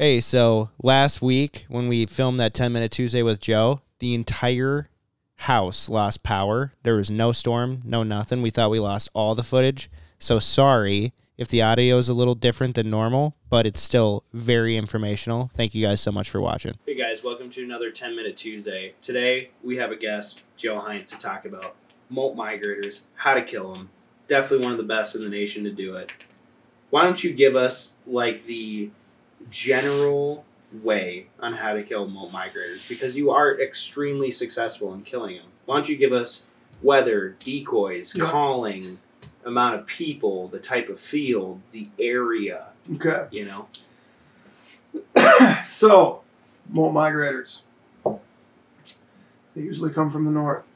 Hey, so last week when we filmed that 10 minute Tuesday with Joe, the entire house lost power. There was no storm, no nothing. We thought we lost all the footage. So sorry if the audio is a little different than normal, but it's still very informational. Thank you guys so much for watching. Hey guys, welcome to another 10 Minute Tuesday. Today we have a guest, Joe Heintz, to talk about molt migrators, how to kill them. Definitely one of the best in the nation to do it. Why don't you give us like the general way on how to kill molt migrators because you are extremely successful in killing them. Why don't you give us weather, decoys, Yeah. calling, amount of people, the type of field, the area, Okay. you know? So, molt migrators. They usually come from the north.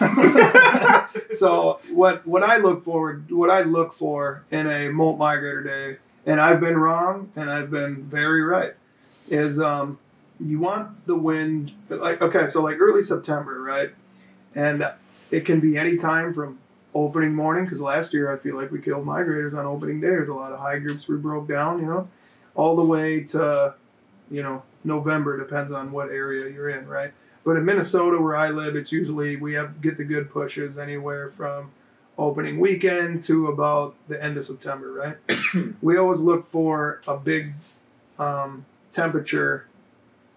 so what what I look forward what I look for in a molt migrator day, and I've been wrong and I've been very right, is um, you want the wind like okay, so like early September, right? And it can be any time from opening morning because last year I feel like we killed migrators on opening day. There's a lot of high groups we broke down, you know, all the way to you know November depends on what area you're in, right? But in Minnesota, where I live, it's usually we have get the good pushes anywhere from opening weekend to about the end of September, right? we always look for a big um, temperature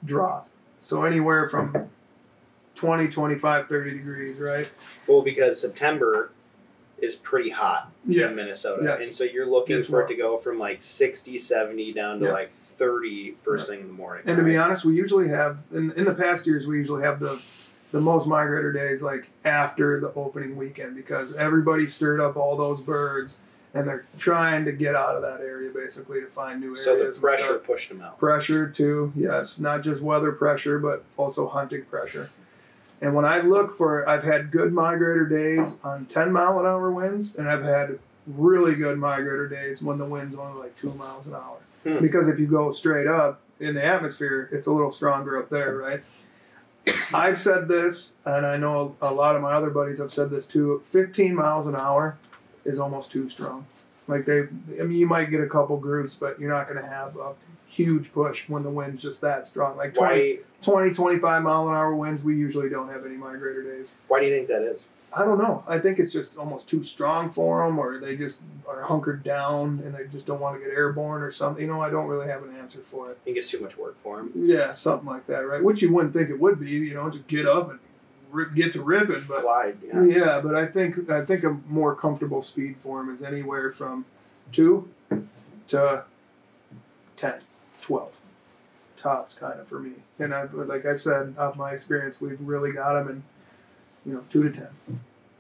drop. So anywhere from 20, 25, 30 degrees, right? Well, because September is pretty hot Yes. in Minnesota. Yes. And so you're looking It's for it to go from like 60, 70 down to Yeah. like 30 first thing in the morning. And to be honest, we usually have in, in the past years we usually have the the most migrator days like after the opening weekend because everybody stirred up all those birds and they're trying to get out of that area basically to find new areas. So the pressure pushed them out. pressure too, yes, not just weather pressure but also hunting pressure. And when I look for, I've had good migrator days on 10 mile an hour winds, and I've had really good migrator days when the wind's only like two miles an hour. Hmm. Because if you go straight up in the atmosphere, it's a little stronger up there, right? I've said this, and I know a lot of my other buddies have said this too. 15 miles an hour is almost too strong. Like they, I mean, you might get a couple groups, but you're not going to have a huge push when the wind's just that strong. Like 20, Why 20 25 mile an hour winds, we usually don't have any migrator days. why do you think that is? I don't know. I think it's just almost too strong for them, or they just are hunkered down and they just don't want to get airborne or something. You know, I don't really have an answer for it. I think it's too much work for them. Yeah, something like that, right? Which you wouldn't think it would be. You know, just get up and rip, get to ripping, but Glide, yeah. yeah, but I think I think a more comfortable speed for him is anywhere from two to 10, 12 tops, kind of for me. And I, like I said, off my experience, we've really got him in, you know, two to ten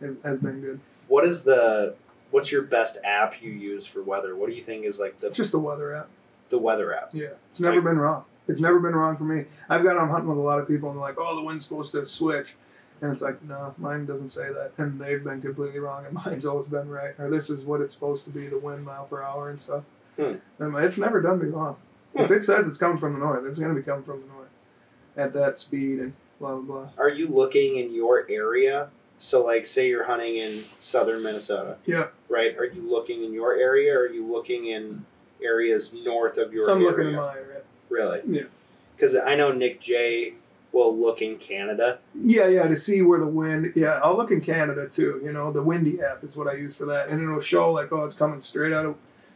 has, has been good. What is the what's your best app you use for weather? What do you think is like the Just the weather app. the weather app? Yeah, it's never been wrong. It's never been wrong for me. I've gone on hunting with a lot of people and they're like, "Oh, the wind's supposed to switch," and it's like, "No, mine doesn't say that," and they've been completely wrong, and mine's always been right. Or this is what it's supposed to be, the wind mile per hour and stuff. Hmm. And it's never done me wrong. If it says it's coming from the north, it's going to be coming from the north at that speed and blah blah blah. Are you looking in your area? So like say you're hunting in southern Minnesota, Yeah, right? Are you looking in your area or are you looking in areas north of your I'm area? looking in my area. Really? Yeah. Because I know Nick J will look in Canada. Yeah, yeah, to see where the wind. Yeah, I'll look in Canada too. You know, the Windy app is what I use for that, and it'll show like, oh, it's coming straight out of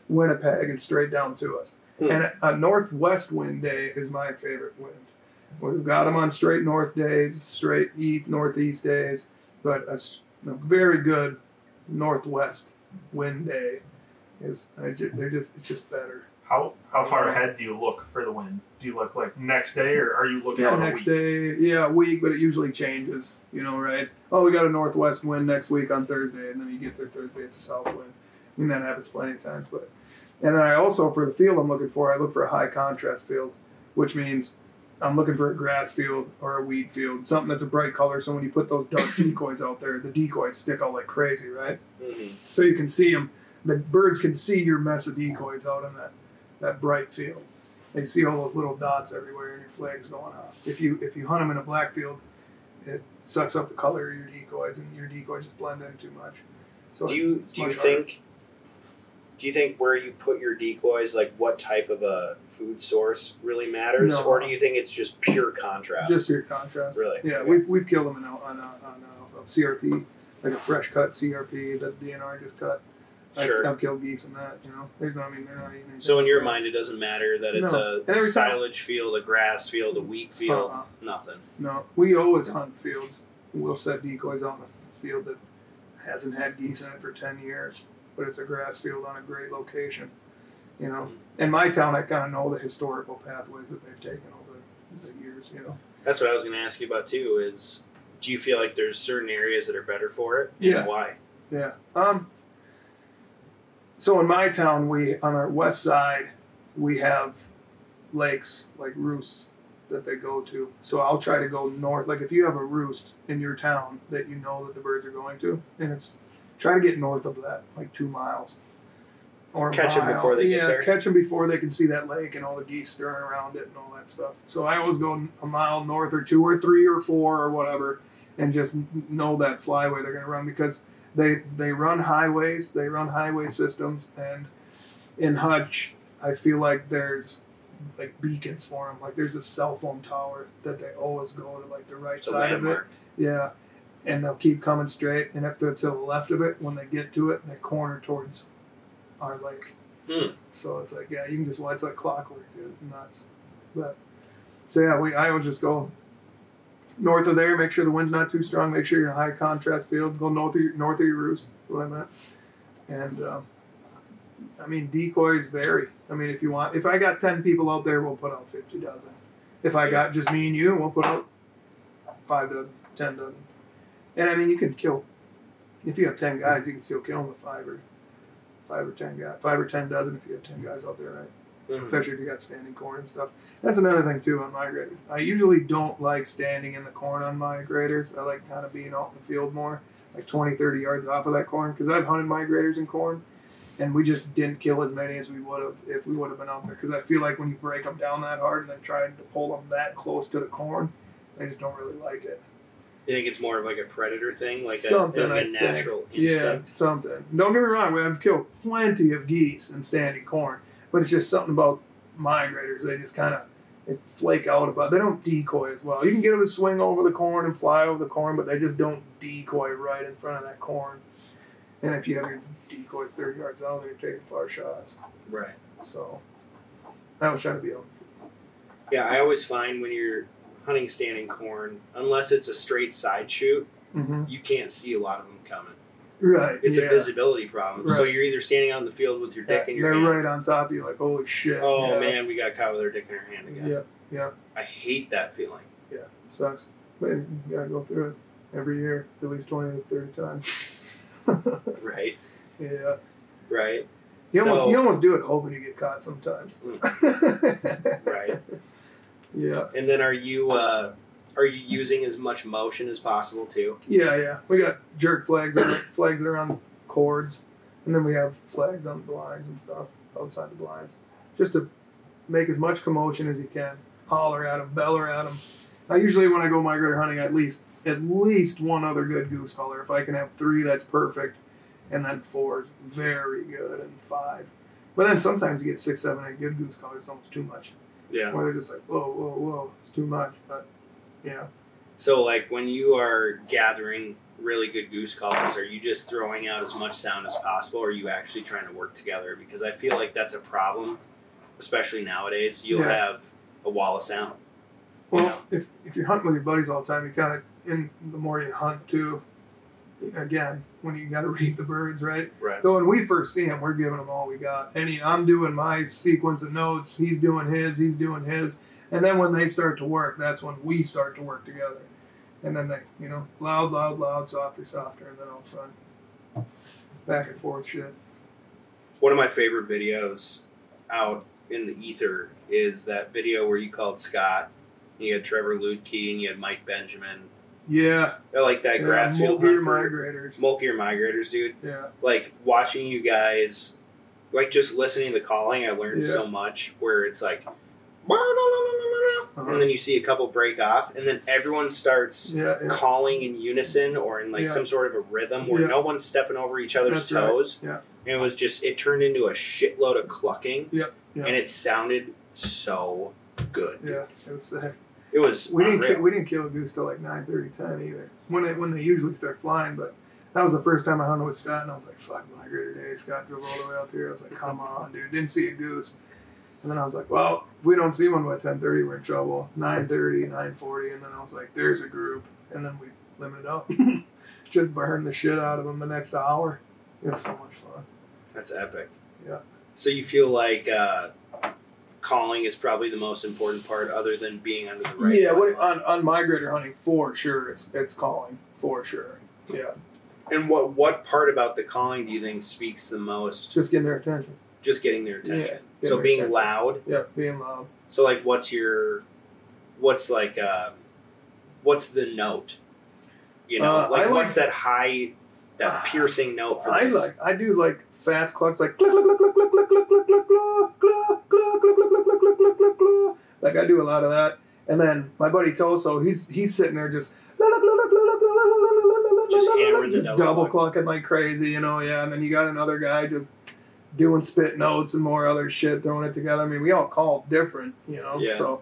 Winnipeg and straight down to us. Hmm. And a northwest wind day is my favorite wind. We've got them on straight north days, straight east northeast days, but a very good northwest wind day is. I ju- they're just it's just better. How how far ahead do you look for the wind? Do you look like next day, or are you looking Yeah, a next day, yeah, a week, but it usually changes, you know, right? Oh, we got a northwest wind next week on Thursday, and then you get there Thursday, it's a south wind. And that happens plenty of times. But and then I also for the field I'm looking for, I look for a high contrast field, which means I'm looking for a grass field or a weed field, something that's a bright color. So when you put those dark decoys out there, the decoys stick out like crazy, right? Mm-hmm. So you can see them. The birds can see your mess of decoys out in that that bright field. They see all those little dots everywhere, and your flags going off. If you if you hunt them in a black field, it sucks up the color of your decoys, and your decoys just blend in too much. So Do you do you harder. think Do you think where you put your decoys, like what type of a food source, really matters, No. or do you think it's just pure contrast? Just your contrast. really. Yeah, Okay. we've, we've killed them in a, on a, on a, a CRP, like a fresh cut CRP that DNR just cut. I've, Sure. I've killed geese in that, you know. There's no, I mean, they're not eating anything. So in your mind, it doesn't matter that it's No. A silage field, a grass field, a wheat field, Uh-uh. nothing. No, we always hunt fields. We'll set decoys out in a field that hasn't had geese in it for ten years, but it's a grass field on a great location. You know, in my town, I kind of know the historical pathways that they've taken over the years. You know, That's what I was going to ask you about too. Is do you feel like there's certain areas that are better for it? And Yeah. Why? yeah. Um. So in my town, we on our west side, we have lakes like roosts that they go to. So I'll try to go north. Like if you have a roost in your town that you know that the birds are going to, and it's try to get north of that, like two miles. Or Catch 'em mile. before they get there? catch them before they can see that lake and all the geese stirring around it and all that stuff. So I always go a mile north or two or three or four or whatever, and just know that flyway they're going to run because they they run highways, they run highway systems, and in Hutch, I feel like there's like beacons for them. Like there's a cell phone tower that they always go to, like the right It's side of it. Yeah, and they'll keep coming straight, and if they're to the left of it, when they get to it, they corner towards our lake. Hmm. So it's like, yeah, you can just watch like clockwork, dude. It's nuts. But so yeah, we I would just go north of there, make sure the wind's not too strong, make sure you're in a high contrast field, go north of your north of your roost, what I meant. And um, I mean decoys vary. I mean if you want if I got ten people out there, we'll put out fifty dozen. If I got just me and you, we'll put out five dozen, ten dozen. And I mean you can kill if you have ten guys, you can still kill them with five or five or ten guys, five or ten dozen if you have ten guys out there, right? Mhm. especially if you got standing corn and stuff. That's another thing too on my migrators. I usually don't like standing in the corn on my migrators. I like kind of being out in the field more, like 20, 30 yards off of that corn, because I've hunted migrators in corn, and we just didn't kill as many as we would have if we would have been out there. Because I feel like when you break them down that hard and then try to pull them that close to the corn, I just don't really like it. You think it's more of like a predator thing, like a, Something, like I a think. natural Yeah, something. Don't get me wrong, I've killed plenty of geese in standing corn, but it's just something about migrators. They just kind of they flake out about. They don't decoy as well. You can get them to swing over the corn and fly over the corn, but they just don't decoy right in front of that corn. And if you have your decoys thirty yards out, they're taking far shots. Right. So I was trying to be out. Yeah, I always find when you're hunting standing corn, unless it's a straight side shoot, Mm-hmm. you can't see a lot of them coming. Right. It's yeah. a visibility problem. So you're either standing out in the field with your dick Yeah, in your they're hand. right on top of you, like holy shit. Oh yeah. man, we got caught with our dick in our hand again. Yeah, yeah. I hate that feeling. Yeah, sucks. But you gotta go through it every year, at least 20 to 30 times. Right. yeah. Right. You almost, you almost do it hoping you get caught sometimes. Right. Yeah. And then are you uh, are you using as much motion as possible too? Yeah, yeah. We got jerk flags on it, flags that are on cords, and then we have flags on the blinds and stuff outside the blinds, just to make as much commotion as you can. Holler at them, beller at them. I usually when I go migrator hunting, at least at least one other good goose caller. If I can have three, that's perfect, and then four is very good, and five. But then sometimes you get six, seven, eight good goose callers. It's almost too much. Yeah. Where they're just like, whoa, whoa, whoa, it's too much. But yeah, So like when you are gathering really good goose calls, are you just throwing out as much sound as possible, or are you actually trying to work together? Because I feel like that's a problem, especially nowadays. You'll Yeah. have a wall of sound. Well, if if you're hunting with your buddies all the time, you kind of in the more you hunt too. Again, when you got to read the birds, right? Right. So when we first see him, we're giving him all we got. Any, I'm doing my sequence of notes. He's doing his. He's doing his. And then when they start to work, that's when we start to work together. And then they, you know, loud, loud, loud, softer, softer, and then all fun. Back and forth shit. One of my favorite videos out in the ether is that video where you called Scott. and You had Trevor Ludke and you had Mike Benjamin. Yeah. I like that yeah grass field multi-year migrators. Mulkey migrators, dude. yeah. like watching you guys like just listening to the calling i learned Yeah. so much where it's like Uh-huh. and then you see a couple break off, and then everyone starts Yeah, calling in unison or in like some sort of a rhythm where no one's stepping over each other's That's right. toes. Yeah. And it was just it turned into a shitload of clucking. Yep, yep. And it sounded so good. Yeah, it was sick. It was We didn't unreal. ki- we didn't kill a goose till like 9, 30, 10 either. When they when they usually start flying, but that was the first time I hunted with Scott, and I was like, "Fuck, migrator day." Scott drove all the way up here. I was like, "Come on, dude!" Didn't see a goose, and then I was like, "Well, if we don't see one by ten thirty, we're in trouble." 9.30, 9.40, and then I was like, "There's a group," and then we limited up, just burned the shit out of them the next hour. It was so much fun. That's epic. Yeah. So you feel like uh, calling is probably the most important part, other than being under the right. yeah, what, on on migrator hunting for sure, it's it's calling for sure. Yeah, And what what part about the calling do you think speaks the most? just getting their attention. Just getting their attention. Yeah, so getting being attention. loud. Yeah, being loud. So like, what's your, what's like, uh, what's the note? You know, Uh, like like- what's that high, that Ah, piercing note for I this? like I do like fast clucks like cluck cluck cluck cluck cluck cluck cluck cluck cluck cluck cluck cluck cluck cluck cluck cluck cluck cluck cluck like I do a lot of that. And then my buddy Toso, he's he's sitting there just Just just double double clucking like crazy, you know, yeah. And then you got another guy just doing spit notes and more other shit, throwing it together. I mean, we all call different, you know. Yeah. So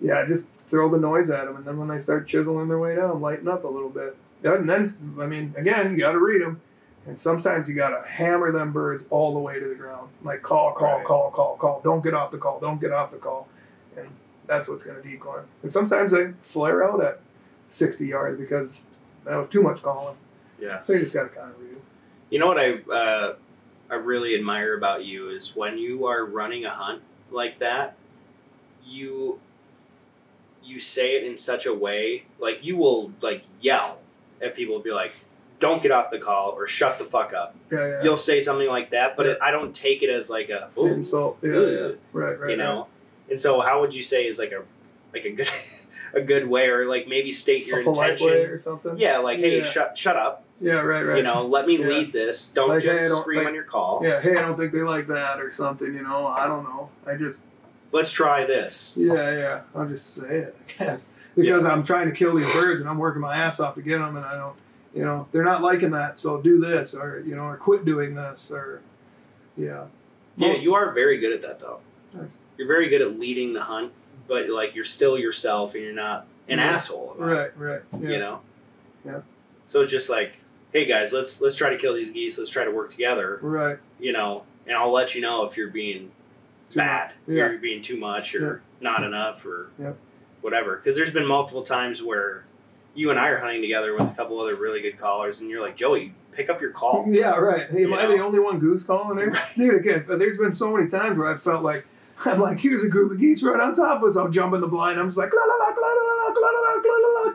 yeah, just throw the noise at them, and then when they start chiseling their way down, lighten up a little bit. And then I mean, again, you got to read them, and sometimes you got to hammer them birds all the way to the ground, like call, call, Right. call, call, call. Don't get off the call. Don't get off the call, and that's what's going to decoy 'em. And sometimes they flare out at sixty yards because that was too much calling. yeah. So you just got to kind of read 'em. You know what I uh, I really admire about you is when you are running a hunt like that, you you say it in such a way like you will like yell at people and be like, "Don't get off the call" or "Shut the fuck up." Yeah, yeah. You'll say something like that, but it, I don't take it as like a Insult. Yeah, yeah. Right, right. you know. And so, how would you say is like a like a good a good way, or like maybe state your intention? or something. Yeah, like hey, Yeah. shut shut up. Yeah, right, right. You know, let me Yeah. lead this. Don't Like, just hey, don't- scream like- on your call. Yeah, hey, I don't think they like that or something. You know, I don't know. I just Let's try this. Yeah, yeah. I'll just say it, I guess, because I'm trying to kill these birds and I'm working my ass off to get them, and I don't, you know, they're not liking that. So do this, or you know, or quit doing this, or yeah. Yeah, you are very good at that though. Thanks. You're very good at leading the hunt, but like you're still yourself and you're not an Yeah. asshole. It, Right, right. Yeah. You know. Yeah. So it's just like, hey guys, let's let's try to kill these geese. Let's try to work together. Right. You know, and I'll let you know if you're being bad. Much. Yeah. You're being too much or yeah. not enough or yeah. whatever. Because there's been multiple times where you and I are hunting together with a couple other really good callers, and you're like, Joey, pick up your call. Yeah, right. Hey, am you I the only one goose calling there? Dude, again, there's been so many times where I felt like, I'm like, here's a group of geese right on top of us. I'll jump in the blind. I'm just like, la la la, la la la, la la la, la la la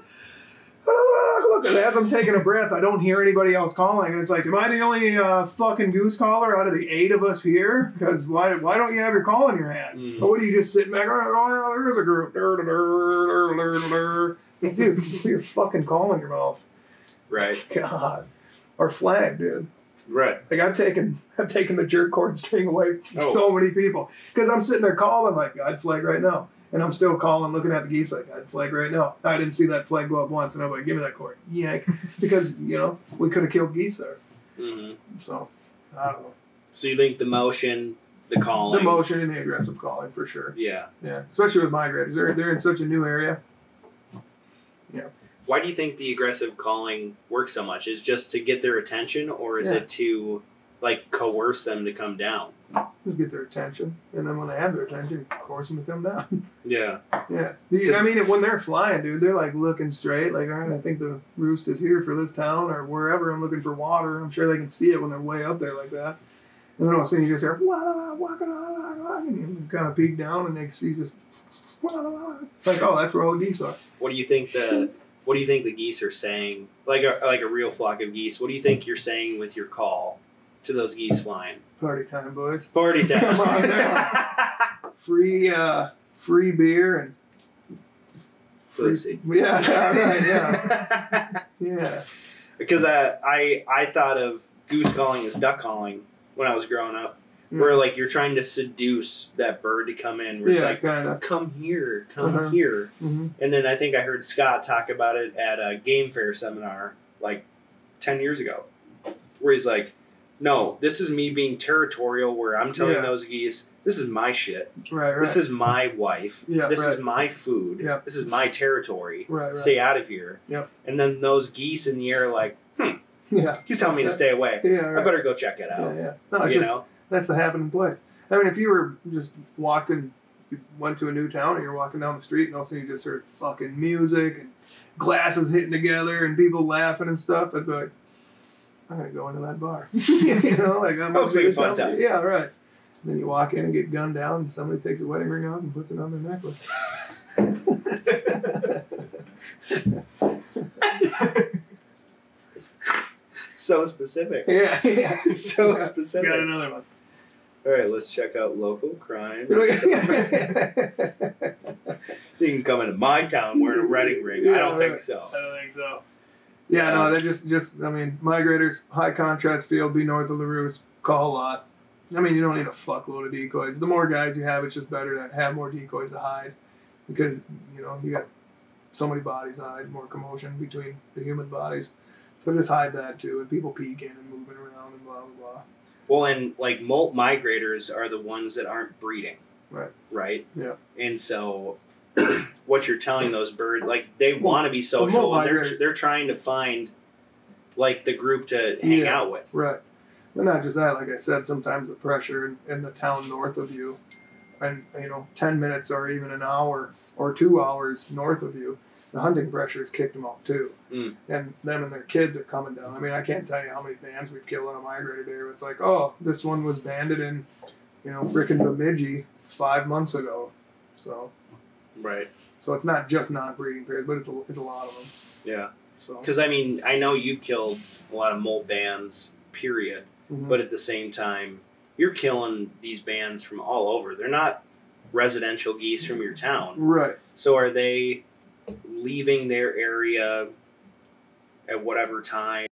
and as I'm taking a breath, I don't hear anybody else calling, and it's like, am I the only uh, fucking goose caller out of the eight of us here? Because why? Why don't you have your call in your hand? Mm. Or what are you just sitting back? Oh, yeah, there is a group. Dude, put your fucking call in your mouth. Right. God, or flag, dude. Right. Like I've taken I've taken the jerk cord string away from Oh. so many people because I'm sitting there calling like I'd flag right now, and I'm still calling, looking at the geese like I'd flag right now. I didn't see that flag go up once, and I'm like, give me that cord, yank, because you know we could have killed geese there. hmm So I don't know So you think the motion, the calling, the motion and the aggressive calling for sure. yeah. Yeah, especially with migrators, they're they're in such a new area. Yeah. Why do you think the aggressive calling works so much? Is just to get their attention, or is Yeah. it to like coerce them to come down? Just get their attention, and then when they have their attention, force them to come down. Yeah. Yeah, The- I mean, when they're flying, dude, they're like looking straight. Like, all right, I think the roost is here for this town or wherever. I'm looking for water. I'm sure they can see it when they're way up there like that. And then all of a sudden you just hear wah and you kind of peek down and they see just wah, like, oh, that's where all the geese are. What do you think the What do you think the geese are saying? Like a like a real flock of geese. What do you think you're saying with your call to those geese flying? Party time, boys. Party time. Come on down. Free, uh, free beer and free. Pussy. Yeah, yeah, right, yeah, yeah. because I, I I thought of goose calling as duck calling when I was growing up. where like you're trying to seduce that bird to come in. Where it's like, kind of. come here, come Uh-huh. here. hmm And then I think I heard Scott talk about it at a game fair seminar like 10 years ago, where he's like, no, this is me being territorial, where I'm telling Yeah. those geese, this is my shit. Right, right. This is my wife. Yeah, this is my food. Yeah. This is my territory. right, right. Stay out of here. Yep. And then those geese in the air, are like, hmm, Yeah, he's telling me to stay away. yeah, right. I better go check it yeah, out. yeah. No, it's you just know? that's the happening place. I mean, if you were just walking, you went to a new town and you're walking down the street and all of a sudden you just heard fucking music and glasses hitting together and people laughing and stuff, I'd be like, I'm gonna go into that bar. you know, like I'm Looks like a fun time. Yeah, right. And then you walk in and get gunned down and somebody takes a wedding ring off and puts it on their necklace. So specific. yeah, yeah. so Yeah. specific. Got another one. All right, let's check out local crime. You can come into my town wearing a wedding ring. I don't Yeah, think so. I don't think so. Yeah, no, um, they just just I mean, migrators, high contrast field, be north of the LaRousse, call a lot. I mean, you don't need a fuckload of decoys. The more guys you have, it's just better to have more decoys to hide, because you know you got so many bodies to hide, more commotion between the human bodies. So just hide that too, and people peeking and moving around and blah blah blah. Well, and like molt migrators are the ones that aren't breeding. Right. Right. Yeah. And so, what you're telling those birds, like they want to be social, and they're they're trying to find like the group to hang Yeah. out with. Right. But not just that, like I said, sometimes the pressure in, in the town north of you, and you know, ten minutes or even an hour or two hours north of you, the hunting pressure has kicked them off too. Mm. And them and their kids are coming down. I mean, I can't tell you how many bands we've killed on a migrator area. It's like, oh, this one was banded in, you know, freaking Bemidji five months ago. So, Right. so it's not just non-breeding periods, but it's a, it's a lot of them. Yeah. So, Because I mean, I know you've killed a lot of molt bands. Period. mhm. But at the same time, you're killing these bands from all over. They're not residential geese from your town. right. So are they leaving their area at whatever time?